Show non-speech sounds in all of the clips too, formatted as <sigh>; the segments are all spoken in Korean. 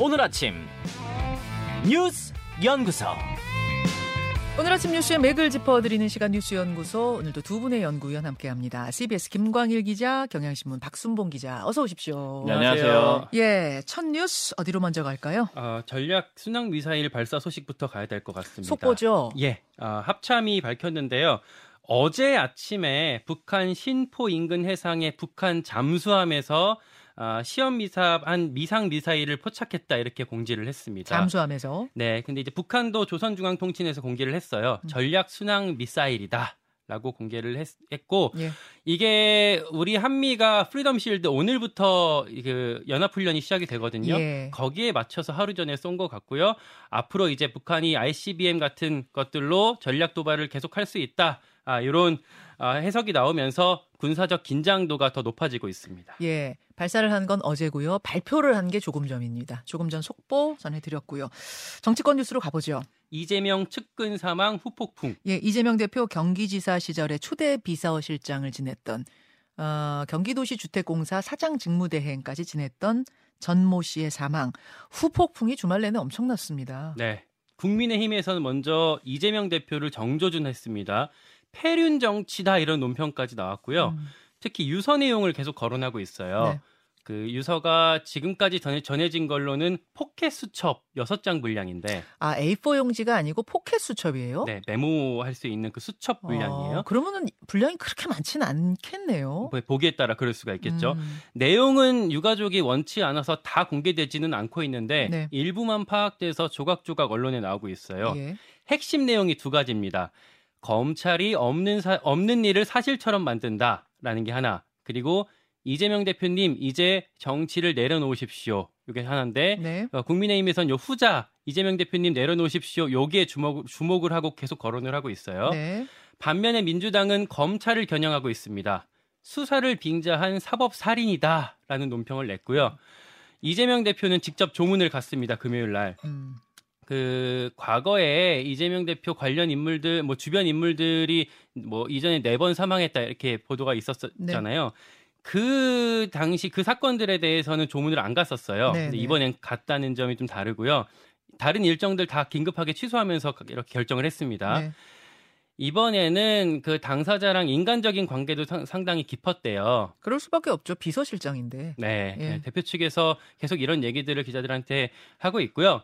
오늘 아침 뉴스 연구소. 오늘 아침 뉴스의 맥을 짚어드리는 시간 뉴스 연구소 오늘도 두 분의 연구위원 함께합니다. CBS 김광일 기자, 경향신문 박순봉 기자, 어서 오십시오. 네, 안녕하세요. 예, 첫 뉴스 어디로 먼저 갈까요? 어, 전략 순항 미사일 발사 소식부터 가야 될 것 같습니다. 속보죠. 예, 어, 합참이 밝혔는데요. 어제 아침에 북한 신포 인근 해상의 북한 잠수함에서 어, 시험 미사한 미상 미사일을 포착했다 이렇게 공지를 했습니다. 잠수함에서. 네, 근데 이제 북한도 조선중앙통신에서 공개를 했어요. 음. 전략 순항 미사일이다. 라고 공개를 했, 고 예. 이게 우리 한미가 프리덤 실드 오늘부터 그 연합 훈련이 시작이 되거든요. 예. 거기에 맞춰서 하루 전에 쏜 것 같고요. 앞으로 이제 북한이 ICBM 같은 것들로 전략 도발을 계속할 수 있다. 아, 이런 아, 해석이 나오면서 군사적 긴장도가 더 높아지고 있습니다. 예, 발사를 한 건 어제고요. 발표를 한 게 조금 전입니다. 조금 전 속보 전해드렸고요. 정치권 뉴스로 가보죠. 이재명 측근 사망 후폭풍. 예, 이재명 대표 경기지사 시절에 초대 비서실장을 지냈 던 어, 경기도시 주택공사 사장 직무대행까지 지냈던 전모 씨의 사망 후폭풍이 주말 내내 엄청났습니다. 네. 국민의힘에서는 먼저 이재명 대표를 정조준했습니다. 패륜 정치다 이런 논평까지 나왔고요. 음, 특히 유서 내용을 계속 거론하고 있어요. 네. 그 유서가 지금까지 전해, 전해 진 걸로는 포켓 수첩 6장 분량인데 아 A4 용지가 아니고 포켓 수첩이에요? 네, 메모할 수 있는 그 수첩 분량이에요. 어, 그러면은 분량이 그렇게 많지는 않겠네요. 뭐 보기에 따라 그럴 수가 있겠죠. 음, 내용은 유가족이 원치 않아서 다 공개되지는 않고 있는데 네. 일부만 파악돼서 조각조각 언론에 나오고 있어요. 예. 핵심 내용이 두 가지입니다. 검찰이 없는 사- 없는 일을 사실처럼 만든다라는 게 하나. 그리고 이재명 대표님 이제 정치를 내려놓으십시오. 이게 하나인데 네. 어, 국민의힘에선 요 후자 이재명 대표님 내려놓으십시오. 여기에 주목, 주목을 하고 계속 거론을 하고 있어요. 네. 반면에 민주당은 검찰을 겨냥하고 있습니다. 수사를 빙자한 사법 살인이다라는 논평을 냈고요. 이재명 대표는 직접 조문을 갔습니다. 금요일 날. 음, 그 과거에 이재명 대표 관련 인물들 뭐 주변 인물들이 뭐 이전에 네 번 사망했다 이렇게 보도가 있었잖아요. 그 당시 그 사건들에 대해서는 조문을 안 갔었어요. 네, 근데 네. 이번엔 갔다는 점이 좀 다르고요. 다른 일정들 다 긴급하게 취소하면서 이렇게 결정을 했습니다. 네. 이번에는 그 당사자랑 인간적인 관계도 상- 상당히 깊었대요. 그럴 수밖에 없죠. 비서실장인데. 네, 예. 네, 대표 측에서 계속 이런 얘기들을 기자들한테 하고 있고요.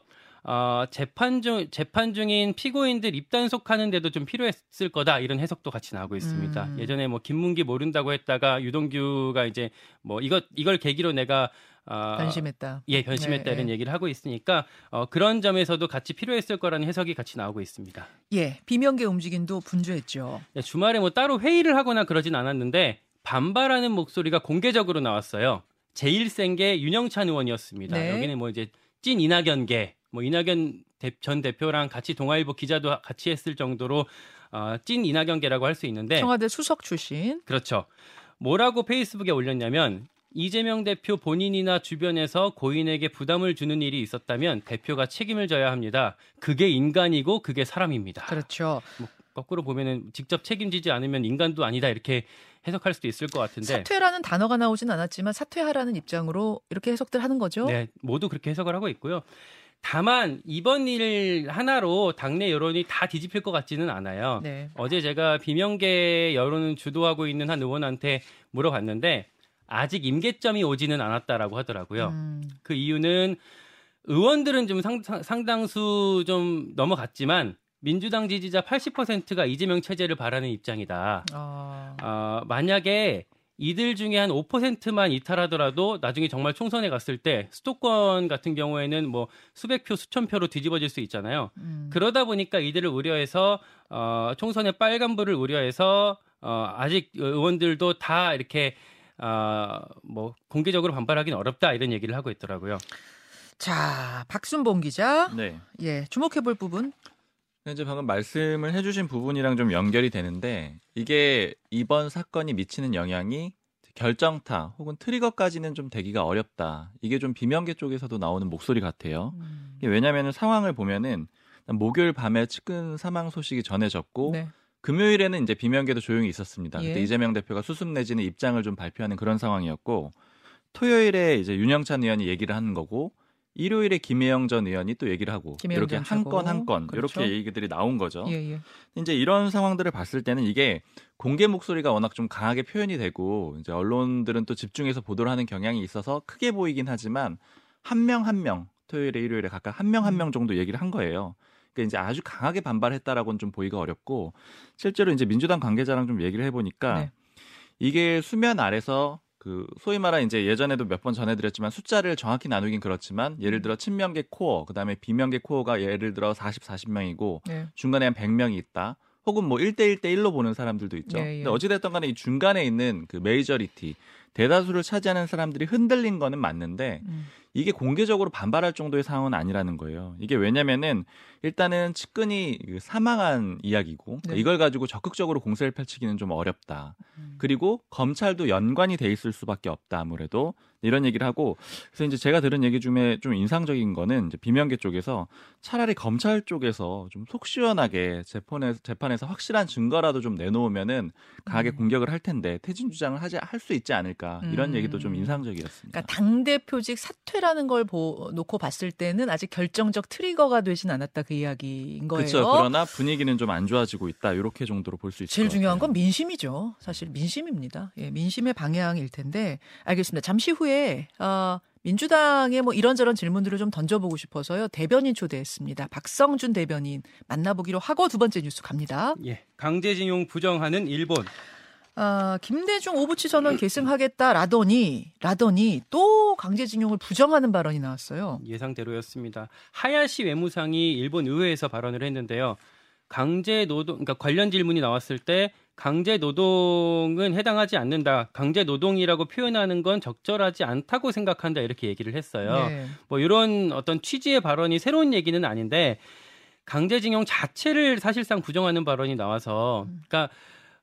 어, 재판 중 재판 중인 피고인들 입단속하는 데도 좀 필요했을 거다 이런 해석도 같이 나오고 있습니다. 음. 예전에 뭐 김문기 모른다고 했다가 유동규가 이제 뭐 이것 이걸 계기로 내가 어, 변심했다. 예 변심했다 네, 이런 네. 얘기를 하고 있으니까 어, 그런 점에서도 같이 필요했을 거라는 해석이 같이 나오고 있습니다. 예, 비명계 움직임도 분주했죠. 네, 주말에 뭐 따로 회의를 하거나 그러진 않았는데 반발하는 목소리가 공개적으로 나왔어요. 제일 센 게 윤영찬 의원이었습니다. 네. 여기는 뭐 이제 찐 이낙연계, 뭐 이낙연 대- 전 대표랑 같이 동아일보 기자도 같이 했을 정도로 어, 찐 이낙연계라고 할 수 있는데 청와대 수석 출신. 그렇죠. 뭐라고 페이스북에 올렸냐면 이재명 대표 본인이나 주변에서 고인에게 부담을 주는 일이 있었다면 대표가 책임을 져야 합니다. 그게 인간이고 그게 사람입니다. 그렇죠. 뭐 거꾸로 보면은 직접 책임지지 않으면 인간도 아니다 이렇게 해석할 수도 있을 것 같은데 사퇴라는 단어가 나오진 않았지만 사퇴하라는 입장으로 이렇게 해석들 하는 거죠. 네 모두 그렇게 해석을 하고 있고요. 다만 이번 일 하나로 당내 여론이 다 뒤집힐 것 같지는 않아요. 네. 어제 제가 비명계 여론을 주도하고 있는 한 의원한테 물어봤는데 아직 임계점이 오지는 않았다라고 하더라고요. 음, 그 이유는 의원들은 좀 상, 당수 좀 넘어갔지만 민주당 지지자 80%가 이재명 체제를 바라는 입장이다. 아, 어, 만약에 이들 중에 한 5%만 이탈하더라도 나중에 정말 총선에 갔을 때 수도권 같은 경우에는 뭐 수백 표, 수천 표로 뒤집어질 수 있잖아요. 음, 그러다 보니까 이들을 우려해서 어, 총선의 빨간불을 우려해서 어, 아직 의원들도 다 이렇게 어, 뭐 공개적으로 반발하기는 어렵다 이런 얘기를 하고 있더라고요. 자, 박순봉 기자. 네. 예, 주목해 볼 부분. 이제 방금 말씀을 해주신 부분이랑 좀 연결이 되는데 이게 이번 사건이 미치는 영향이 결정타 혹은 트리거까지는 좀 되기가 어렵다. 이게 좀 비명계 쪽에서도 나오는 목소리 같아요. 음, 왜냐하면 상황을 보면은 목요일 밤에 측근 사망 소식이 전해졌고 네. 금요일에는 이제 비명계도 조용히 있었습니다. 예. 그때 이재명 대표가 수습 내지는 입장을 좀 발표하는 그런 상황이었고 토요일에 이제 윤영찬 의원이 얘기를 하는 거고 일요일에 김혜영 전 의원이 또 얘기를 하고 이렇게 한 건 한건 그렇죠. 이렇게 얘기들이 나온 거죠. 예, 예. 이제 이런 상황들을 봤을 때는 이게 공개 목소리가 워낙 좀 강하게 표현이 되고 이제 언론들은 또 집중해서 보도를 하는 경향이 있어서 크게 보이긴 하지만 한 명 한 명 토요일에 일요일에 각각 한 명 한 명 정도 얘기를 한 거예요. 그러니까 이제 아주 강하게 반발했다라고는 좀 보기가 어렵고 실제로 이제 민주당 관계자랑 좀 얘기를 해보니까 네. 이게 수면 아래서 그 소위 말한 이제 예전에도 몇 번 전해드렸지만 숫자를 정확히 나누긴 그렇지만 예를 들어 친명계 코어 그다음에 비명계 코어가 예를 들어 40, 40명이고 네. 중간에 한 100명이 있다. 혹은 뭐 1대1 대 1로 보는 사람들도 있죠. 예, 예. 근데 어찌됐든 간에 이 중간에 있는 그 메이저리티 대다수를 차지하는 사람들이 흔들린 거는 맞는데 음. 이게 공개적으로 반발할 정도의 상황은 아니라는 거예요. 이게 왜냐면은 일단은 측근이 그 사망한 이야기고 네. 이걸 가지고 적극적으로 공세를 펼치기는 좀 어렵다. 음. 그리고 검찰도 연관이 돼 있을 수밖에 없다 아무래도 이런 얘기를 하고 그래서 이제 제가 들은 얘기 중에 좀 인상적인 거는 이제 비명계 쪽에서 차라리 검찰 쪽에서 좀 속 시원하게 재판에서 재판에서 확실한 증거라도 좀 내놓으면은 강하게 음. 공격을 할 텐데 퇴진 주장을 하지 할 수 있지 않을까 이런 음. 얘기도 좀 인상적이었습니다. 그러니까 당 대표직 사퇴라 는 걸 보, 놓고 봤을 때는 아직 결정적 트리거가 되진 않았다 그 이야기인 거예요. 그렇죠. 그러나 분위기는 좀 안 좋아지고 있다. 이렇게 정도로 볼 수 있을 제일 것 중요한. 건 민심이죠. 사실 민심입니다. 예, 민심의 방향일 텐데 알겠습니다. 잠시 후에 어, 민주당의 뭐 이런저런 질문들을 좀 던져보고 싶어서요. 대변인 초대했습니다. 박성준 대변인 만나보기로 하고 두 번째 뉴스 갑니다. 예, 강제징용 부정하는 일본. 아, 김대중 오부치 전원 계승하겠다라더니 라더니 또 강제징용을 부정하는 발언이 나왔어요. 예상대로였습니다. 하야시 외무상이 일본 의회에서 발언을 했는데요. 강제 노동, 그러니까 관련 질문이 나왔을 때 강제 노동은 해당하지 않는다. 강제 노동이라고 표현하는 건 적절하지 않다고 생각한다. 이렇게 얘기를 했어요. 네. 뭐 이런 어떤 취지의 발언이 새로운 얘기는 아닌데 강제징용 자체를 사실상 부정하는 발언이 나와서 그러니까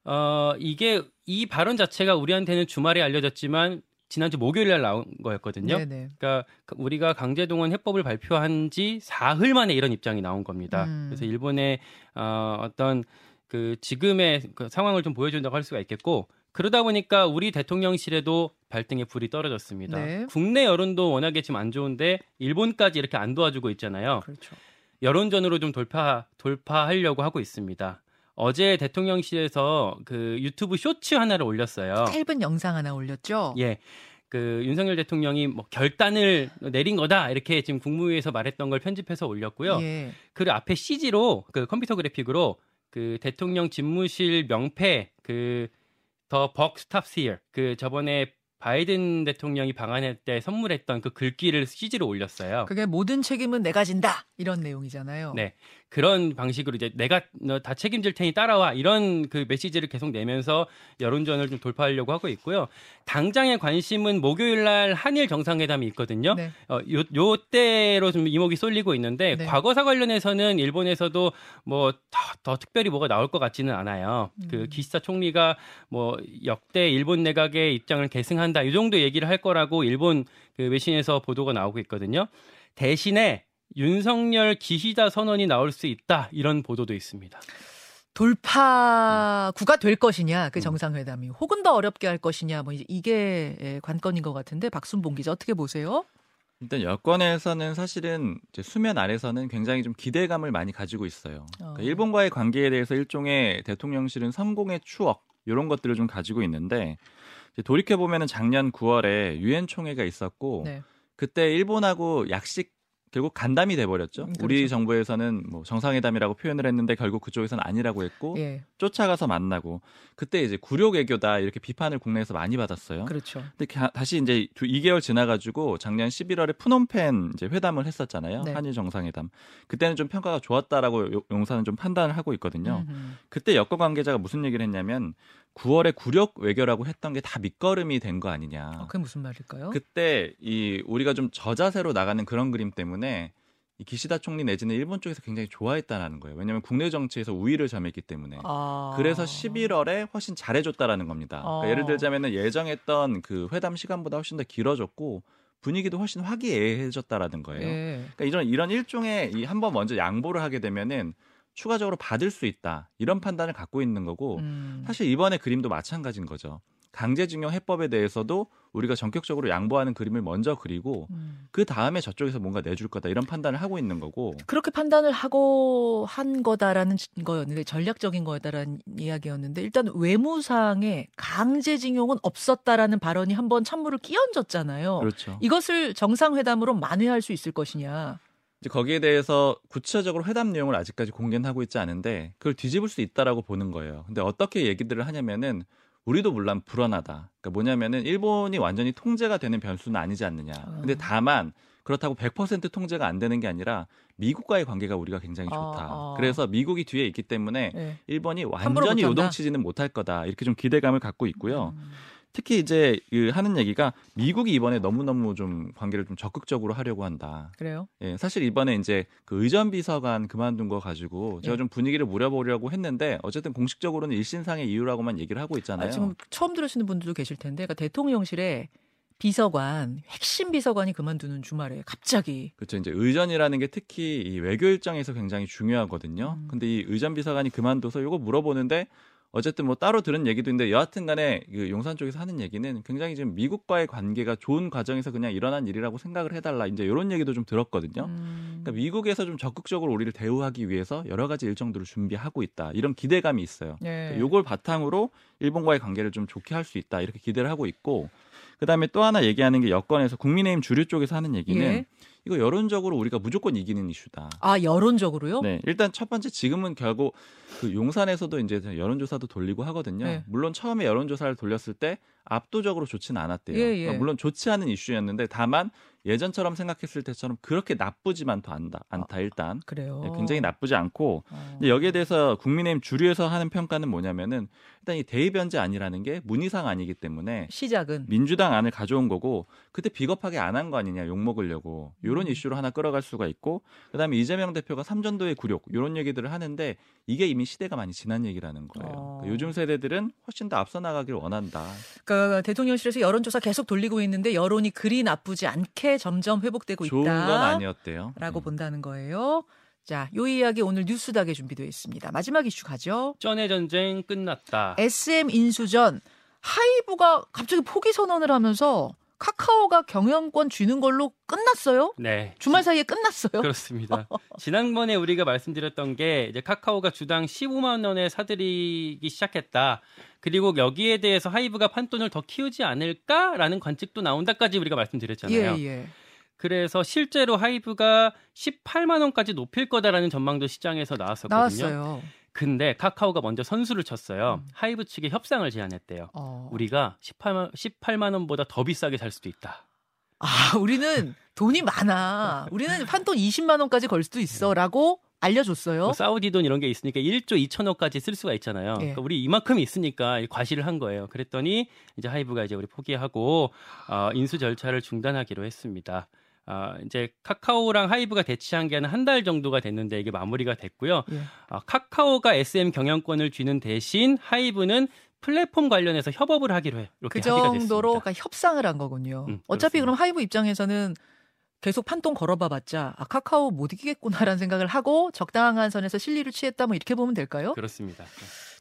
어 이게 이 발언 자체가 우리한테는 주말에 알려졌지만 지난주 목요일 날 나온 거였거든요. 네네. 그러니까 우리가 강제동원 해법을 발표한 지 사흘 만에 이런 입장이 나온 겁니다. 음. 그래서 일본의 어, 어떤 그 지금의 그 상황을 좀 보여준다고 할 수가 있겠고 그러다 보니까 우리 대통령실에도 발등에 불이 떨어졌습니다. 네. 국내 여론도 워낙에 지금 안 좋은데 일본까지 이렇게 안 도와주고 있잖아요. 그렇죠. 여론전으로 좀 돌파 돌파하려고 하고 있습니다. 어제 대통령실에서 그 유튜브 쇼츠 하나를 올렸어요. 짧은 영상 하나 올렸죠. 예. 그 윤석열 대통령이 뭐 결단을 내린 거다 이렇게 지금 국무회의에서 말했던 걸 편집해서 올렸고요. 예. 그 앞에 CG로 그 컴퓨터 그래픽으로 그 대통령 집무실 명패 그 The buck stops here 그 저번에 바이든 대통령이 방한할 때 선물했던 그 글귀를 CG로 올렸어요. 그게 모든 책임은 내가 진다 이런 내용이잖아요. 네. 그런 방식으로 이제 내가 너 다 책임질 테니 따라와 이런 그 메시지를 계속 내면서 여론전을 좀 돌파하려고 하고 있고요. 당장의 관심은 목요일 날 한일 정상회담이 있거든요. 네. 어, 요, 요 때로 좀 이목이 쏠리고 있는데 네. 과거사 관련해서는 일본에서도 뭐더 더 특별히 뭐가 나올 것 같지는 않아요. 음. 그 기시다 총리가 뭐 역대 일본 내각의 입장을 계승한다 이 정도 얘기를 할 거라고 일본 그 외신에서 보도가 나오고 있거든요. 대신에 윤석열 기시다 선언이 나올 수 있다 이런 보도도 있습니다. 돌파구가 될 것이냐 음. 그 정상회담이 혹은 더 어렵게 할 것이냐 뭐 이게 예, 관건인 것 같은데 박순봉 기자 어떻게 보세요? 일단 여권에서는 사실은 이제 수면 아래서는 굉장히 좀 기대감을 많이 가지고 있어요. 그러니까 어. 일본과의 관계에 대해서 일종의 대통령실은 성공의 추억 이런 것들을 좀 가지고 있는데 돌이켜 보면은 작년 9월에 유엔 총회가 있었고 네. 그때 일본하고 약식 결국 간담이 돼 버렸죠. 음, 우리 그렇죠. 정부에서는 뭐 정상회담이라고 표현을 했는데 결국 그쪽에서는 아니라고 했고 예. 쫓아가서 만나고 그때 이제 굴욕 외교다 이렇게 비판을 국내에서 많이 받았어요. 그렇죠. 근데 가- 다시 이제 두 2개월 지나가지고 작년 11월에 푸놈펜 이제 회담을 했었잖아요. 네. 한일 정상회담. 그때는 좀 평가가 좋았다라고 요- 용사는 좀 판단을 하고 있거든요. 음흠. 그때 여권 관계자가 무슨 얘기를 했냐면 9월에 굴욕 외교라고 했던 게 다 밑거름이 된 거 아니냐. 어, 그게 무슨 말일까요? 그때 이 우리가 좀 저자세로 나가는 그런 그림 때문에 이 기시다 총리 내지는 일본 쪽에서 굉장히 좋아했다라는 거예요. 왜냐하면 국내 정치에서 우위를 점했기 때문에. 아. 그래서 11월에 훨씬 잘해줬다라는 겁니다. 그러니까 어. 예를 들자면은 예정했던 그 회담 시간보다 훨씬 더 길어졌고 분위기도 훨씬 화기애애해졌다라는 거예요. 예. 그러니까 이런 이런 일종의 이 한번 먼저 양보를 하게 되면은 추가적으로 받을 수 있다 이런 판단을 갖고 있는 거고 음. 사실 이번에 그림도 마찬가지인 거죠. 강제징용 해법에 대해서도 우리가 전격적으로 양보하는 그림을 먼저 그리고 음. 그 다음에 저쪽에서 뭔가 내줄 거다 이런 판단을 하고 있는 거고 그렇게 판단을 하고 한 거다라는 거였는데 전략적인 거다라는 이야기였는데 일단 외무상에 강제징용은 없었다라는 발언이 한번 찬물을 끼얹었잖아요. 그렇죠. 이것을 정상회담으로 만회할 수 있을 것이냐. 이제 거기에 대해서 구체적으로 회담 내용을 아직까지 공개는 하고 있지 않은데 그걸 뒤집을 수 있다라고 보는 거예요. 근데 어떻게 얘기들을 하냐면은 우리도 물론 불안하다. 그러니까 뭐냐면은 일본이 완전히 통제가 되는 변수는 아니지 않느냐. 근데 다만 그렇다고 100% 통제가 안 되는 게 아니라 미국과의 관계가 우리가 굉장히 아, 좋다. 아. 그래서 미국이 뒤에 있기 때문에 네. 일본이 완전히? 요동치지는 못할 거다. 이렇게 좀 기대감을 갖고 있고요. 음. 특히 이제 그 하는 얘기가 미국이 이번에 너무너무 좀 관계를 좀 적극적으로 하려고 한다. 그래요? 예, 사실 이번에 이제 그 의전 비서관 그만둔 거 가지고 제가 예. 좀 분위기를 물어보려고 했는데 어쨌든 공식적으로는 일신상의 이유라고만 얘기를 하고 있잖아요. 아, 지금 처음 들으시는 분들도 계실 텐데, 그러니까 대통령실에 비서관, 핵심 비서관이 그만두는 주말에 갑자기 그렇죠. 이제 의전이라는 게 특히 이 외교 일정에서 굉장히 중요하거든요. 음. 근데 이 의전 비서관이 그만둬서 이거 물어보는데 어쨌든 뭐 따로 들은 얘기도 있는데 여하튼 간에 그 용산 쪽에서 하는 얘기는 굉장히 지금 미국과의 관계가 좋은 과정에서 그냥 일어난 일이라고 생각을 해달라. 이제 이런 얘기도 좀 들었거든요. 음, 그러니까 미국에서 좀 적극적으로 우리를 대우하기 위해서 여러 가지 일정들을 준비하고 있다. 이런 기대감이 있어요. 예. 그러니까 요걸 바탕으로 일본과의 관계를 좀 좋게 할 수 있다. 이렇게 기대를 하고 있고 그다음에 또 하나 얘기하는 게 여권에서 국민의힘 주류 쪽에서 하는 얘기는 예. 이거 여론적으로 우리가 무조건 이기는 이슈다. 아 여론적으로요? 네, 일단 첫 번째 지금은 결국 그 용산에서도 이제 여론조사도 돌리고 하거든요. 네. 물론 처음에 여론조사를 돌렸을 때 압도적으로 좋지는 않았대요. 예, 예. 그러니까 물론 좋지 않은 이슈였는데 다만 예전처럼 생각했을 때처럼 그렇게 나쁘지만도 않다. 않다 일단 그래요. 네, 굉장히 나쁘지 않고 어. 근데 여기에 대해서 국민의힘 주류에서 하는 평가는 뭐냐면은 일단 이 대의변제 아니라는 게 문희상 아니기 때문에 시작은 민주당 안을 가져온 거고 그때 비겁하게 안 한 거 아니냐 욕 먹으려고 이런 음. 이슈로 하나 끌어갈 수가 있고 그다음에 이재명 대표가 삼전도의 굴욕 이런 얘기들을 하는데 이게 이미 시대가 많이 지난 얘기라는 거예요. 어. 그러니까 요즘 세대들은 훨씬 더 앞서 나가길 원한다. 그러니까 대통령실에서 여론조사 계속 돌리고 있는데 여론이 그리 나쁘지 않게 점점 회복되고 좋은 있다. 건 아니었대요. 라고 음. 본다는 거예요. 자, 요 이야기 오늘 뉴스닥에 준비되어 있습니다. 마지막 이슈 가죠. 전의 전쟁 끝났다. SM 인수전 하이브가 갑자기 포기 선언을 하면서 카카오가 경영권 쥐는 걸로 끝났어요. 네. 주말 사이에 끝났어요. 그렇습니다. <laughs> 지난번에 우리가 말씀드렸던 게 이제 카카오가 주당 15만 원에 사들이기 시작했다. 그리고 여기에 대해서 하이브가 판돈을 더 키우지 않을까라는 관측도 나온다까지 우리가 말씀드렸잖아요. 예, 예. 그래서 실제로 하이브가 18만 원까지 높일 거다라는 전망도 시장에서 나왔었거든요. 나왔어요. 근데 카카오가 먼저 선수를 쳤어요. 음. 하이브 측에 협상을 제안했대요. 어. 우리가 18만, 18만 원보다 더 비싸게 살 수도 있다. 아, 우리는 돈이 많아. 우리는 <laughs> 판돈 20만 원까지 걸 수도 있어라고 알려줬어요. 뭐 사우디 돈 이런 게 있으니까 1조 2천억까지 쓸 수가 있잖아요. 예. 그러니까 우리 이만큼이 있으니까 과시를 한 거예요. 그랬더니 이제 하이브가 이제 우리 포기하고 어, 인수 절차를 중단하기로 했습니다. 아, 이제 카카오랑 하이브가 대치한 게 한 한 달 정도가 됐는데 이게 마무리가 됐고요. 예. 아, 카카오가 SM 경영권을 쥐는 대신 하이브는 플랫폼 관련해서 협업을 하기로 해. 이렇게 그 정도로 됐습니다. 그러니까 협상을 한 거군요. 음, 어차피 그렇습니다. 그럼 하이브 입장에서는 계속 판돈 걸어봐봤자 아, 카카오 못 이기겠구나라는 생각을 하고 적당한 선에서 실리를 취했다 뭐 이렇게 보면 될까요? 그렇습니다.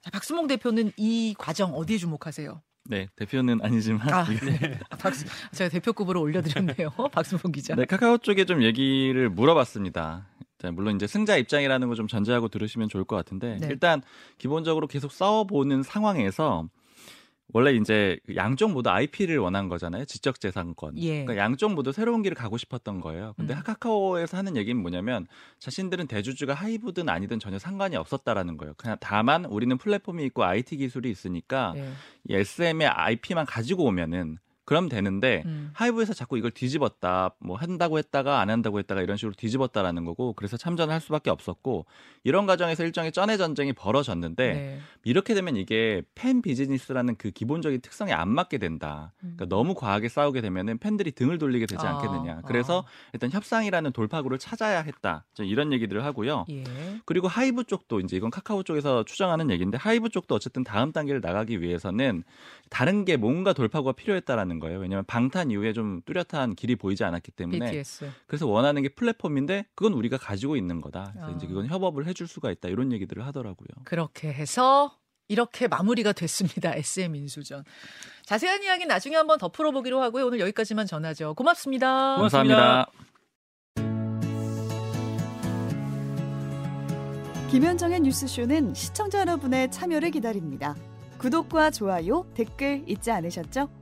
자, 박수몽 대표는 이 과정 어디에 주목하세요? 네, 대표는 아니지만 아, 네. 박수, 제가 대표급으로 올려드렸네요. <laughs> 박수몽 기자. 네, 카카오 쪽에 좀 얘기를 물어봤습니다. 자, 물론 이제 승자 입장이라는 거 좀 전제하고 들으시면 좋을 것 같은데 네. 일단 기본적으로 계속 싸워보는 상황에서 원래 이제 그 양쪽 모두 IP를 원한 거잖아요. 지적 재산권. 예. 그러니까 양쪽 모두 새로운 길을 가고 싶었던 거예요. 근데 음. 카카오에서 하는 얘기는 뭐냐면 자신들은 대주주가 하이브든 아니든 전혀 상관이 없었다라는 거예요. 그냥 다만 우리는 플랫폼이 있고 IT 기술이 있으니까 예. 이 SM의 IP만 가지고 오면은 그럼 되는데 음. 하이브에서 자꾸 이걸 뒤집었다, 뭐 한다고 했다가 안 한다고 했다가 이런 식으로 뒤집었다라는 거고, 그래서 참전을 할 수밖에 없었고, 이런 과정에서 일종의 쩐의 전쟁이 벌어졌는데, 네. 이렇게 되면 이게 팬 비즈니스라는 그 기본적인 특성에 안 맞게 된다. 그러니까 음. 너무 과하게 싸우게 되면은 팬들이 등을 돌리게 되지 아, 않겠느냐. 그래서 일단 협상이라는 돌파구를 찾아야 했다. 저 이런 얘기들을 하고요. 예. 그리고 하이브 쪽도 이제 이건 카카오 쪽에서 추정하는 얘기인데 하이브 쪽도 어쨌든 다음 단계를 나가기 위해서는 다른 게 뭔가 돌파구가 필요했다라는 거예요. 왜냐하면 방탄 이후에 좀 뚜렷한 길이 보이지 않았기 때문에 BTS. 그래서 원하는 게 플랫폼인데 그건 우리가 가지고 있는 거다. 그래서 아. 이제 그건 협업을 해줄 수가 있다 이런 얘기들을 하더라고요. 그렇게 해서 이렇게 마무리가 됐습니다. <laughs> SM 인수전. 자세한 이야기 나중에 한번 더 풀어보기로 하고요. 오늘 여기까지만 전하죠. 고맙습니다. 고맙습니다. 김현정의 뉴스쇼는 시청자 여러분의 참여를 기다립니다. 구독과 좋아요, 댓글 잊지 않으셨죠?